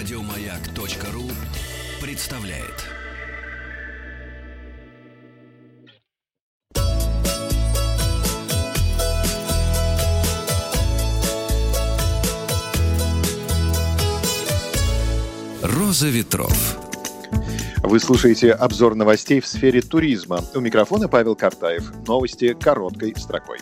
Радиомаяк.ру представляет. Роза ветров. Вы слушаете обзор новостей в сфере туризма. У микрофона Павел Картаев. Новости короткой строкой.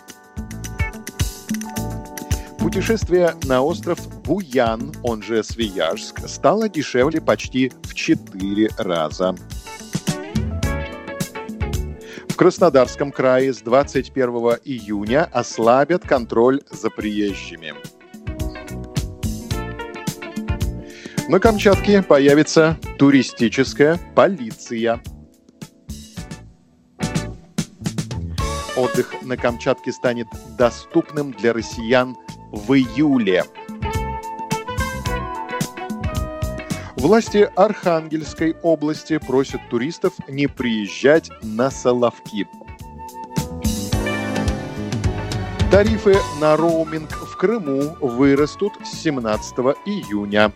Путешествие на остров Буян, он же Свияжск, стало дешевле почти в 4 раза. В Краснодарском крае с 21 июня ослабят контроль за приезжими. На Камчатке появится туристическая полиция. Отдых на Камчатке станет доступным для россиян в июле. Власти Архангельской области просят туристов не приезжать на Соловки. Тарифы на роуминг в Крыму вырастут с 17 июня.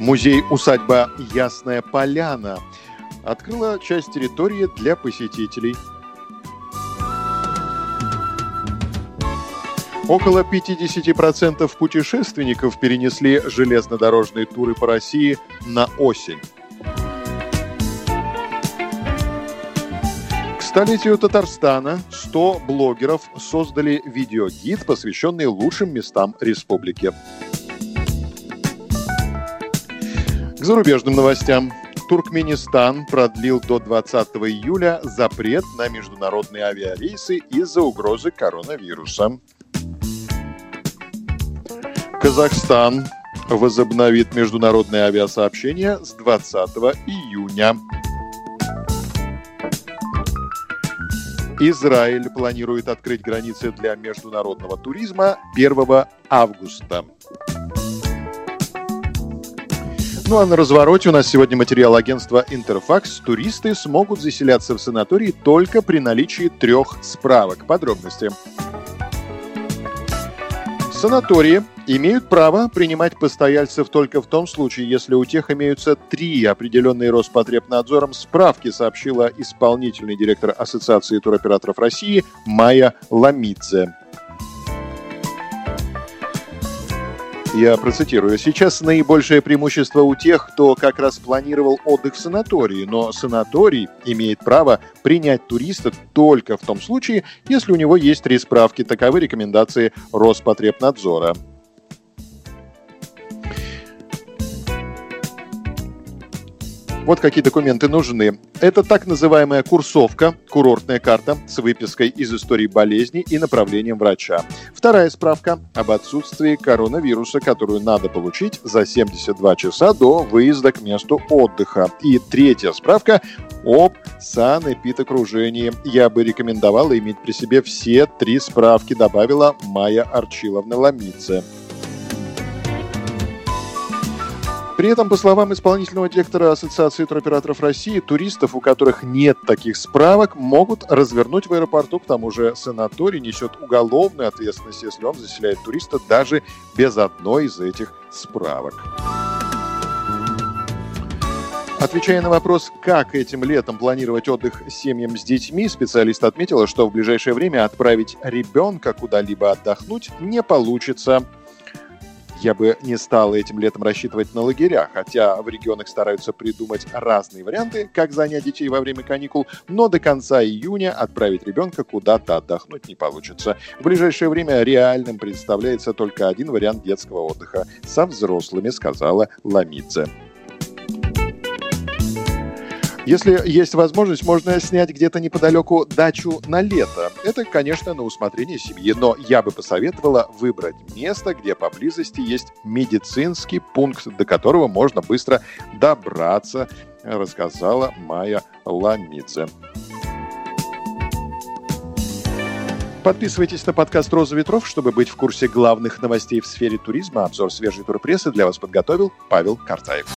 Музей-усадьба «Ясная поляна» открыла часть территории для посетителей – Около 50% путешественников перенесли железнодорожные туры по России на осень. К столетию Татарстана 100 блогеров создали видеогид, посвященный лучшим местам республики. К зарубежным новостям. Туркменистан продлил до 20 июля запрет на международные авиарейсы из-за угрозы коронавируса. Казахстан возобновит международное авиасообщение с 20 июня. Израиль планирует открыть границы для международного туризма 1 августа. Ну а на развороте у нас сегодня материал агентства Интерфакс. Туристы смогут заселяться в санатории только при наличии трех справок. Подробности. Санатории имеют право принимать постояльцев только в том случае, если у тех имеются три определенные Роспотребнадзором справки, сообщила исполнительный директор Ассоциации туроператоров России Майя Ламидзе. Я процитирую. Сейчас наибольшее преимущество у тех, кто как раз планировал отдых в санатории, но санаторий имеет право принять туриста только в том случае, если у него есть три справки. Таковы рекомендации Роспотребнадзора. Вот какие документы нужны. Это так называемая курсовка, курортная карта с выпиской из истории болезни и направлением врача. Вторая справка об отсутствии коронавируса, которую надо получить за 72 часа до выезда к месту отдыха. И третья справка об санэпидокружении. Я бы рекомендовала иметь при себе все три справки, добавила Майя Арчиловна Ламидзе. При этом, по словам исполнительного директора Ассоциации туроператоров России, туристов, у которых нет таких справок, могут развернуть в аэропорту. К тому же санаторий несет уголовную ответственность, если он заселяет туриста даже без одной из этих справок. Отвечая на вопрос, как этим летом планировать отдых семьям с детьми, специалист отметила, что в ближайшее время отправить ребенка куда-либо отдохнуть не получится. Я бы не стал этим летом рассчитывать на лагеря, хотя в регионах стараются придумать разные варианты, как занять детей во время каникул, но до конца июня отправить ребенка куда-то отдохнуть не получится. В ближайшее время реальным представляется только один вариант детского отдыха со взрослыми, сказала Ламидзе. Если есть возможность, можно снять где-то неподалеку дачу на лето. Это, конечно, на усмотрение семьи, но я бы посоветовала выбрать место, где поблизости есть медицинский пункт, до которого можно быстро добраться, рассказала Майя Ламидзе. Подписывайтесь на подкаст «Роза ветров», чтобы быть в курсе главных новостей в сфере туризма. Обзор свежей турпрессы для вас подготовил Павел Картаев.